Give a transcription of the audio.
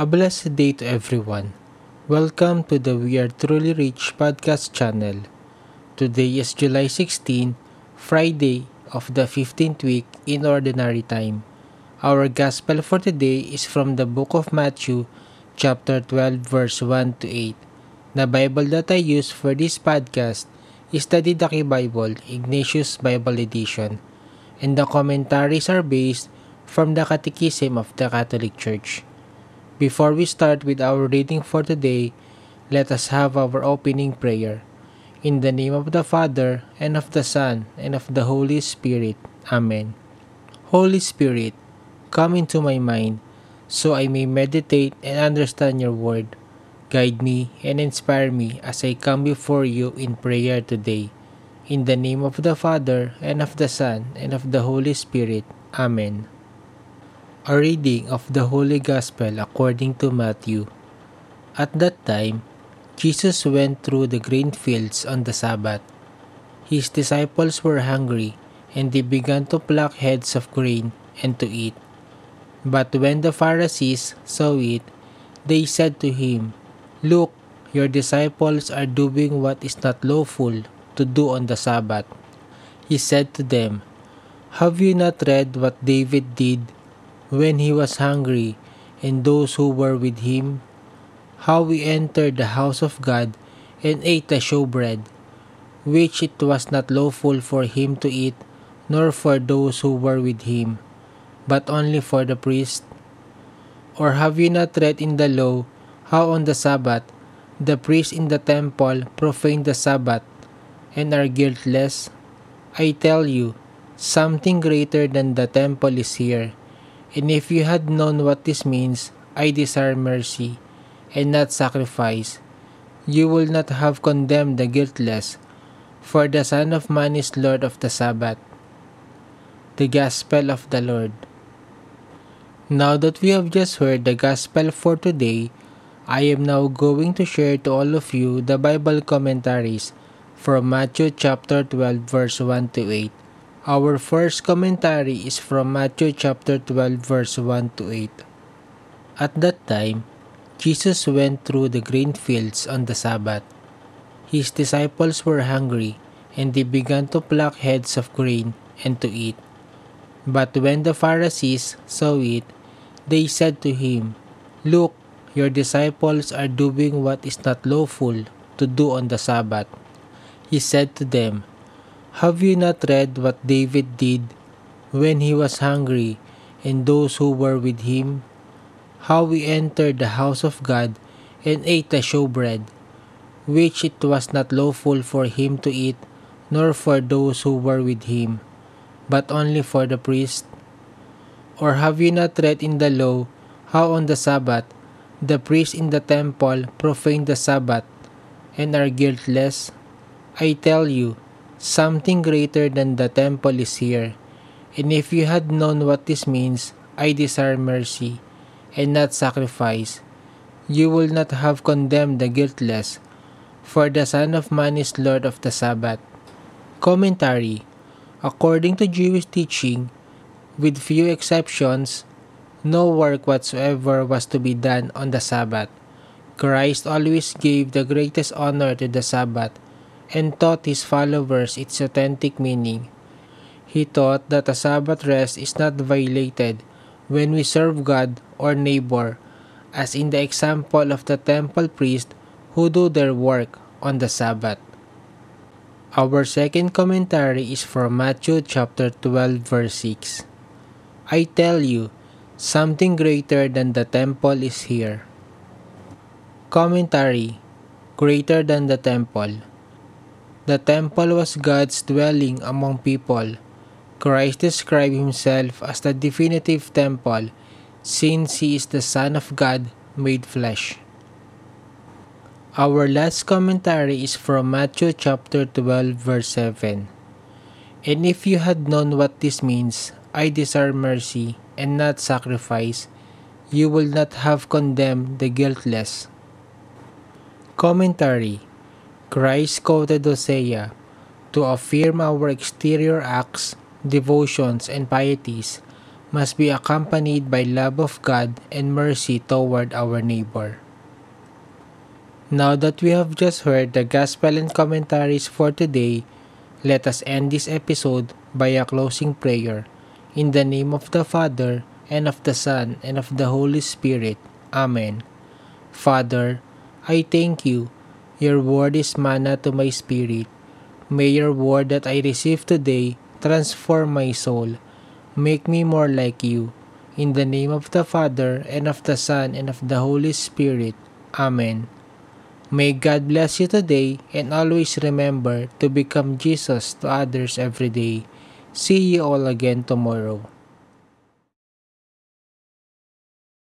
A blessed day to everyone. Welcome to the We Are Truly Rich podcast channel. Today is July 16, Friday of the 15th week in Ordinary Time. Our gospel for today is from the book of Matthew, chapter 12, verse 1 to 8. The Bible that I use for this podcast is the Didache Bible, Ignatius Bible Edition, and the commentaries are based from the Catechism of the Catholic Church. Before we start with our reading for today, let us have our opening prayer. In the name of the Father, and of the Son, and of the Holy Spirit. Amen. Holy Spirit, come into my mind, so I may meditate and understand your word. Guide me and inspire me as I come before you in prayer today. In the name of the Father, and of the Son, and of the Holy Spirit. Amen. A reading of the Holy Gospel according to Matthew. At that time, Jesus went through the grain fields on the Sabbath. His disciples were hungry, and they began to pluck heads of grain and to eat. But when the Pharisees saw it, they said to him, Look, your disciples are doing what is not lawful to do on the Sabbath. He said to them, Have you not read what David did when he was hungry, and those who were with him, how he entered the house of God and ate the showbread, which it was not lawful for him to eat, nor for those who were with him, but only for the priest? Or have you not read in the law how on the Sabbath the priests in the temple profane the Sabbath and are guiltless? I tell you, something greater than the temple is here. And if you had known what this means, I desire mercy and not sacrifice, you will not have condemned the guiltless, for the Son of Man is Lord of the Sabbath. The Gospel of the Lord. Now that we have just heard the Gospel for today, I am now going to share to all of you the Bible commentaries from Matthew chapter 12 verse 1 to 8. Our first commentary is from Matthew chapter 12 verse 1 to 8. At that time, Jesus went through the grain fields on the Sabbath. His disciples were hungry, and they began to pluck heads of grain and to eat. But when the Pharisees saw it, they said to him, Look, your disciples are doing what is not lawful to do on the Sabbath. He said to them, have you not read what David did when he was hungry and those who were with him? How he entered the house of God and ate the showbread, which it was not lawful for him to eat, nor for those who were with him, but only for the priest? Or have you not read in the law how on the Sabbath the priests in the temple profane the Sabbath and are guiltless? I tell you, Something greater than the temple is here. And if you had known what this means, I desire mercy and not sacrifice, you will not have condemned the guiltless, for the Son of Man is Lord of the Sabbath. Commentary According to Jewish teaching, with few exceptions, no work whatsoever was to be done on the Sabbath. Christ always gave the greatest honor to the Sabbath and taught his followers its authentic meaning. He taught that a Sabbath rest is not violated when we serve God or neighbor, as in the example of the temple priests who do their work on the Sabbath. Our second commentary is from Matthew chapter 12 verse 6. I tell you, something greater than the temple is here. Commentary Greater than the temple. The temple was God's dwelling among people. Christ described himself as the definitive temple since he is the Son of God made flesh. Our last commentary is from Matthew chapter 12 verse 7. And if you had known what this means, I desire mercy and not sacrifice, you will not have condemned the guiltless. Commentary Christ quoted Hosea to affirm our exterior acts, devotions, and pieties must be accompanied by love of God and mercy toward our neighbor. Now that we have just heard the gospel and commentaries for today, let us end this episode by a closing prayer. In the name of the Father, and of the Son, and of the Holy Spirit. Amen. Father, I thank you. Your word is manna to my spirit. May your word that I receive today transform my soul. Make me more like you. In the name of the Father, and of the Son, and of the Holy Spirit. Amen. May God bless you today and always remember to become Jesus to others every day. See you all again tomorrow.